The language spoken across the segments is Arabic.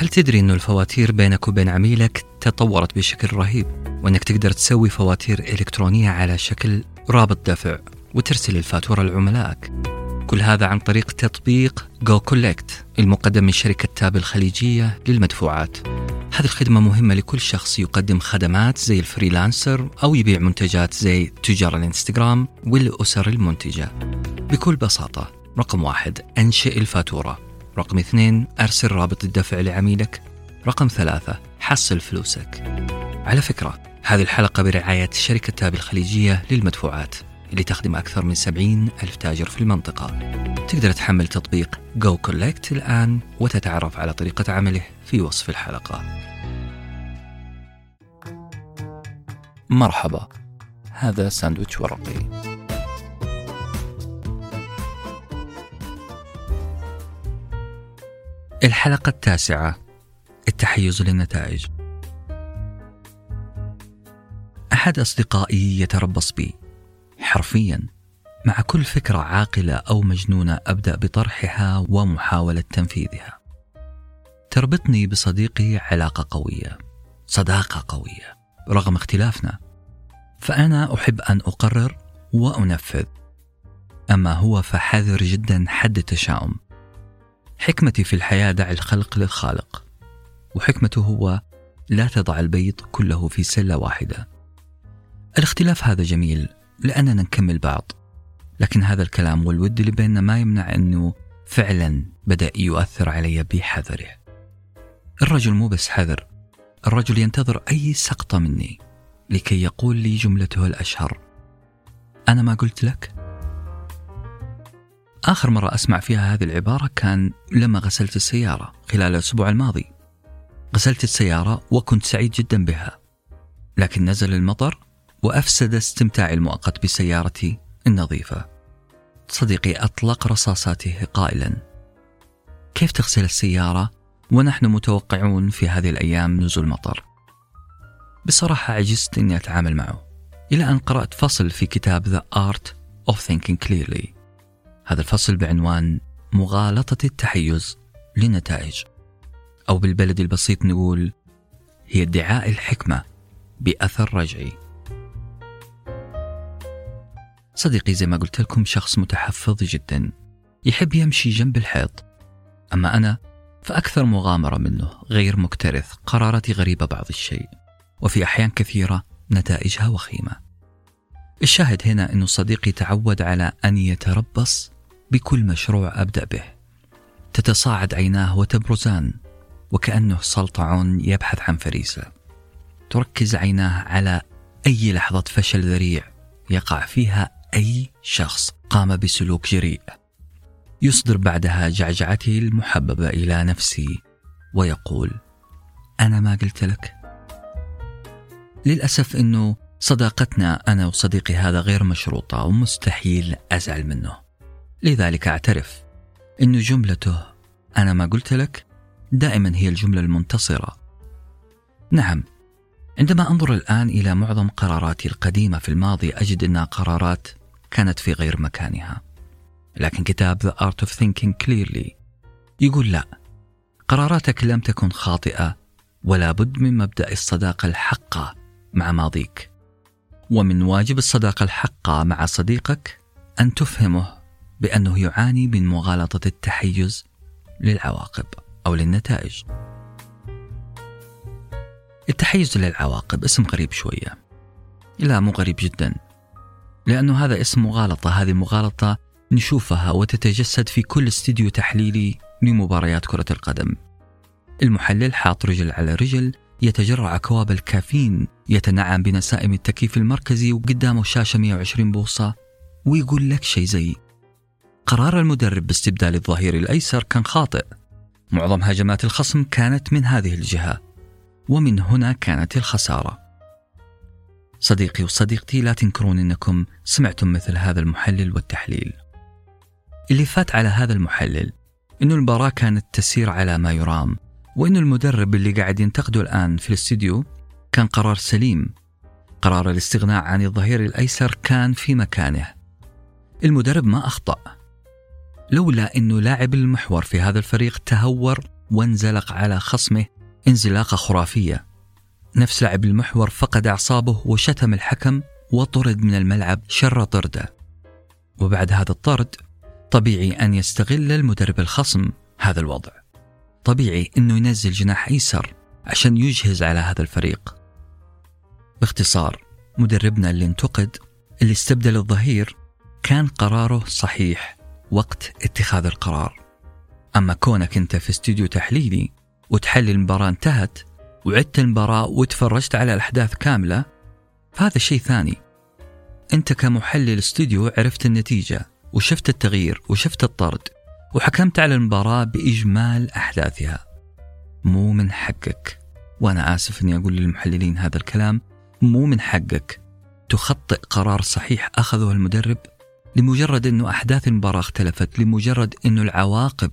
هل تدري أن الفواتير بينك وبين عميلك تطورت بشكل رهيب وأنك تقدر تسوي فواتير إلكترونية على شكل رابط دفع وترسل الفاتورة لعملائك؟ كل هذا عن طريق تطبيق جو كولكت المقدم من شركة تاب الخليجية للمدفوعات. هذه الخدمة مهمة لكل شخص يقدم خدمات زي ال freelancer أو يبيع منتجات زي تجار الانستغرام والأسر المنتجة. بكل بساطة رقم واحد أنشئ الفاتورة. رقم اثنين أرسل رابط الدفع لعميلك. رقم ثلاثة حصل فلوسك. على فكرة هذه الحلقة برعاية شركة تاب الخليجية للمدفوعات اللي تخدم أكثر من 70 ألف تاجر في المنطقة. تقدر تحمل تطبيق جو كولكت الآن وتتعرف على طريقة عمله في وصف الحلقة. مرحبا هذا ساندويتش ورقي. الحلقة التاسعة التحيز للنتائج. أحد أصدقائي يتربص بي. حرفيا مع كل فكرة عاقلة أو مجنونة أبدأ بطرحها ومحاولة تنفيذها. تربطني بصديقي علاقة قوية صداقة قوية رغم اختلافنا. فأنا أحب أن أقرر وأنفذ. أما هو فحذر جدا حد التشاؤم. حكمتي في الحياة دع الخلق للخالق. وحكمته هو لا تضع البيض كله في سلة واحدة. الاختلاف هذا جميل لأننا نكمل بعض. لكن هذا الكلام والود اللي بيننا ما يمنع أنه فعلا بدأ يؤثر علي بحذره الرجل مو بس حذر الرجل ينتظر أي سقطة مني لكي يقول لي جملته الأشهر. أنا ما قلت لك؟ آخر مرة أسمع فيها هذه العبارة كان لما غسلت السيارة خلال الأسبوع الماضي. غسلت السيارة وكنت سعيد جدا بها لكن نزل المطر وأفسد استمتاعي المؤقت بسيارتي النظيفة. صديقي أطلق رصاصاته قائلا. كيف تغسل السيارة ونحن متوقعون في هذه الأيام نزول مطر بصراحة عجزت أني أتعامل معه إلى أن قرأت فصل في كتاب The Art of Thinking Clearly. هذا الفصل بعنوان مغالطة التحيز لنتائج. أو بالبلد البسيط نقول هي ادعاء الحكمة بأثر رجعي. صديقي زي ما قلت لكم شخص متحفظ جدا. يحب يمشي جنب الحيط. أما أنا فأكثر مغامرة منه غير مكترث قراراتي غريبة بعض الشيء. وفي أحيان كثيرة نتائجها وخيمة. الشاهد هنا أن صديقي تعود على أن يتربص بكل مشروع أبدأ به. تتصاعد عيناه وتبرزان وكأنه سلطعون يبحث عن فريسة. تركز عيناه على أي لحظة فشل ذريع يقع فيها أي شخص قام بسلوك جريء. يصدر بعدها جعجعته المحببة إلى نفسي ويقول أنا ما قلت لك. للأسف أنه صداقتنا أنا وصديقي هذا غير مشروطة ومستحيل أزعل منه. لذلك أعترف. أن جملته أنا ما قلت لك دائما هي الجملة المنتصرة. نعم عندما أنظر الآن إلى معظم قراراتي القديمة في الماضي أجد أنها قرارات كانت في غير مكانها. لكن كتاب The Art of Thinking Clearly يقول لا قراراتك لم تكن خاطئة ولا بد من مبدأ الصداقة الحقة مع ماضيك. ومن واجب الصداقة الحقة مع صديقك أن تفهمه بأنه يعاني من مغالطة التحيز للعواقب أو للنتائج. التحيز للعواقب اسم غريب شوية. لا مو غريب جدا. لأنه هذا اسم مغالطة. هذه مغالطة نشوفها وتتجسد في كل استديو تحليلي لمباريات كرة القدم. المحلل حاط رجل على رجل يتجرع أكواب الكافيين يتنعم بنسائم التكييف المركزي وقدامه شاشة 120 بوصة ويقول لك شيء زي قرار المدرب باستبدال الظهير الأيسر كان خاطئ. معظم هجمات الخصم كانت من هذه الجهة ومن هنا كانت الخسارة. صديقي وصديقتي لا تنكرون أنكم سمعتم مثل هذا المحلل والتحليل. اللي فات على هذا المحلل أنه المباراة كانت تسير على ما يرام وأن المدرب اللي قاعد ينتقده الآن في الاستديو كان قرار سليم. قرار الاستغناء عن الظهير الأيسر كان في مكانه. المدرب ما أخطأ. لولا أنه لاعب المحور في هذا الفريق تهور وانزلق على خصمه انزلاقة خرافية. نفس لاعب المحور فقد أعصابه وشتم الحكم وطرد من الملعب شر طرده. وبعد هذا الطرد طبيعي أن يستغل المدرب الخصم هذا الوضع. طبيعي أنه ينزل جناح أيسر عشان يجهز على هذا الفريق. باختصار مدربنا اللي انتقد اللي استبدل الظهير كان قراره صحيح. وقت اتخاذ القرار. أما كونك أنت في استوديو تحليلي وتحلل المباراة انتهت وعدت المباراة وتفرجت على الأحداث كاملة فهذا شيء ثاني. أنت كمحلل استوديو عرفت النتيجة وشفت التغيير وشفت الطرد وحكمت على المباراة بإجمال أحداثها. مو من حقك. وأنا آسف أني أقول للمحللين هذا الكلام. مو من حقك. تخطئ قرار صحيح أخذه المدرب لمجرد أنه أحداث المباراة اختلفت لمجرد أنه العواقب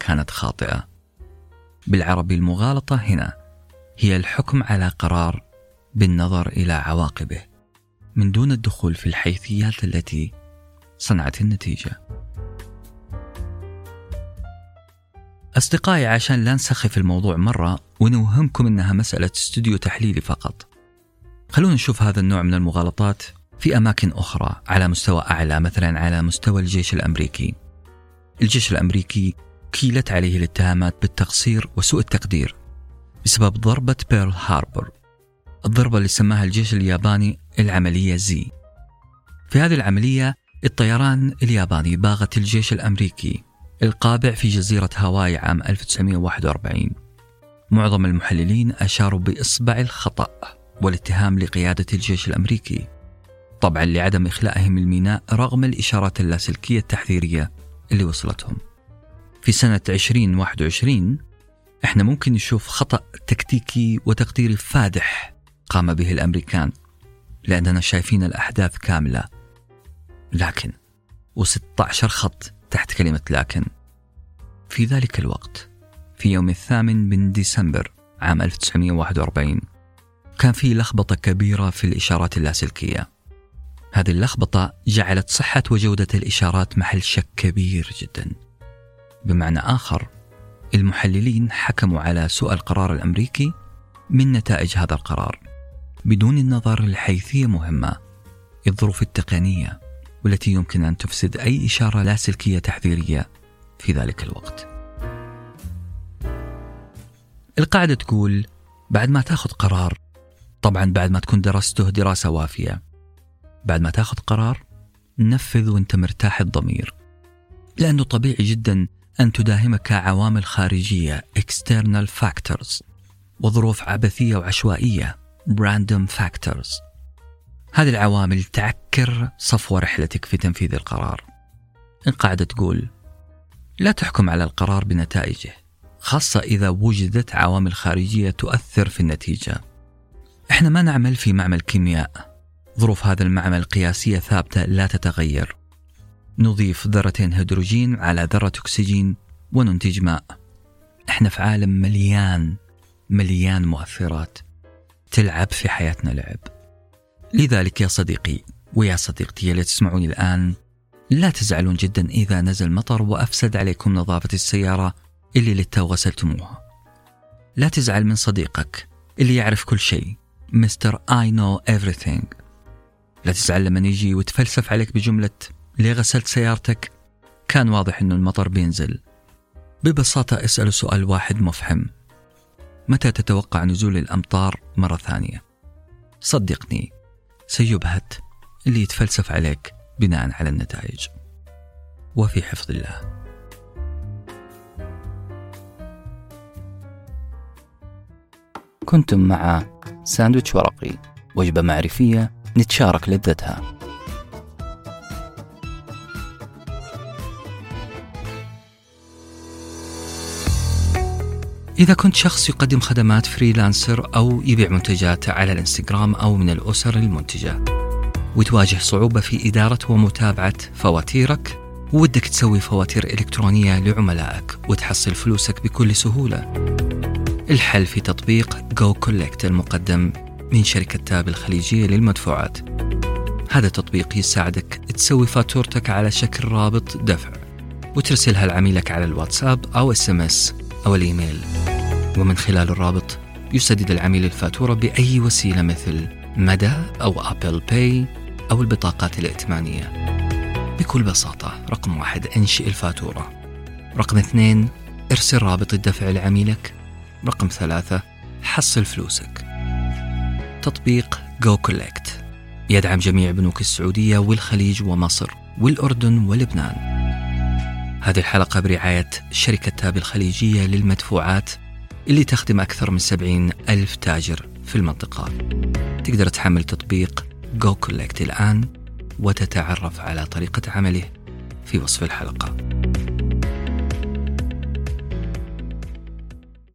كانت خاطئة. بالعربي المغالطة هنا هي الحكم على قرار بالنظر إلى عواقبه من دون الدخول في الحيثيات التي صنعت النتيجة. أصدقائي عشان لا نسخف الموضوع مرة ونوهمكم أنها مسألة استوديو تحليلي فقط خلونا نشوف هذا النوع من المغالطات في أماكن أخرى على مستوى أعلى مثلا على مستوى الجيش الأمريكي. الجيش الأمريكي كيلت عليه الاتهامات بالتقصير وسوء التقدير بسبب ضربة بيرل هاربر الضربة اللي سماها الجيش الياباني العملية زي. في هذه العملية الطيران الياباني باغت الجيش الأمريكي القابع في جزيرة هاواي عام 1941 معظم المحللين أشاروا بإصبع الخطأ والاتهام لقيادة الجيش الأمريكي. طبعا لعدم إخلائهم الميناء رغم الإشارات اللاسلكية التحذيرية اللي وصلتهم. في سنة 2021 إحنا ممكن نشوف خطأ تكتيكي وتقديري فادح قام به الأمريكان لأننا شايفين الأحداث كاملة. لكن و16 خط تحت كلمة لكن. في ذلك الوقت في يوم الثامن من ديسمبر عام 1941 كان في لخبطة كبيرة في الإشارات اللاسلكية. هذه اللخبطة جعلت صحة وجودة الإشارات محل شك كبير جدا. بمعنى آخر المحللين حكموا على سوء القرار الأمريكي من نتائج هذا القرار بدون النظر لحيثية مهمة الظروف التقنية والتي يمكن أن تفسد أي إشارة لاسلكية تحذيرية في ذلك الوقت. القاعدة تقول بعد ما تأخذ قرار طبعا بعد ما تكون درسته دراسة وافية بعد ما تاخذ قرار نفذ وانت مرتاح الضمير. لأنه طبيعي جدا أن تداهمك عوامل خارجية external factors وظروف عبثية وعشوائية random factors. هذه العوامل تعكر صفو رحلتك في تنفيذ القرار. القاعدة تقول لا تحكم على القرار بنتائجه خاصة إذا وجدت عوامل خارجية تؤثر في النتيجة. إحنا ما نعمل في معمل كيمياء. ظروف هذا المعمل قياسية ثابتة لا تتغير. نضيف ذرتين هيدروجين على ذرة أكسجين وننتج ماء. إحنا في عالم مليان مليان مؤثرات تلعب في حياتنا لعب. لذلك يا صديقي ويا صديقتي اللي تسمعوني الآن لا تزعلون جدا إذا نزل مطر وأفسد عليكم نظافة السيارة اللي للتو غسلتموها. لا تزعل من صديقك اللي يعرف كل شيء مستر I know everything. لا تزعل لما يجي وتفلسف عليك بجملة ليه غسلت سيارتك؟ كان واضح إنه المطر بينزل. ببساطة اسأله سؤال واحد مفهم. متى تتوقع نزول الأمطار مرة ثانية؟ صدقني سيبهت اللي يتفلسف عليك بناء على النتائج. وفي حفظ الله. كنتم مع ساندويتش ورقي وجبة معرفية نتشارك لذتها. إذا كنت شخص يقدم خدمات freelancer أو يبيع منتجات على الإنستغرام أو من الأسر المنتجة وتواجه صعوبة في إدارة ومتابعة فواتيرك ودك تسوي فواتير إلكترونية لعملائك وتحصل فلوسك بكل سهولة. الحل في تطبيق goCollect المقدم. من شركة Tap الخليجية للمدفوعات. هذا التطبيق يساعدك تسوي فاتورتك على شكل رابط دفع وترسلها لعميلك على الواتساب أو SMS أو الإيميل. ومن خلال الرابط يسدد العميل الفاتورة بأي وسيلة مثل مدى أو Apple Pay أو البطاقات الائتمانية. بكل بساطة رقم واحد انشئ الفاتورة. رقم اثنين ارسل رابط الدفع لعميلك. رقم ثلاثة حصل فلوسك. تطبيق goCollect يدعم جميع بنوك السعودية والخليج ومصر والأردن ولبنان. هذه الحلقة برعاية شركة Tap الخليجية للمدفوعات اللي تخدم أكثر من 70 ألف تاجر في المنطقة. تقدر تحمل تطبيق goCollect الآن وتتعرف على طريقة عمله في وصف الحلقة.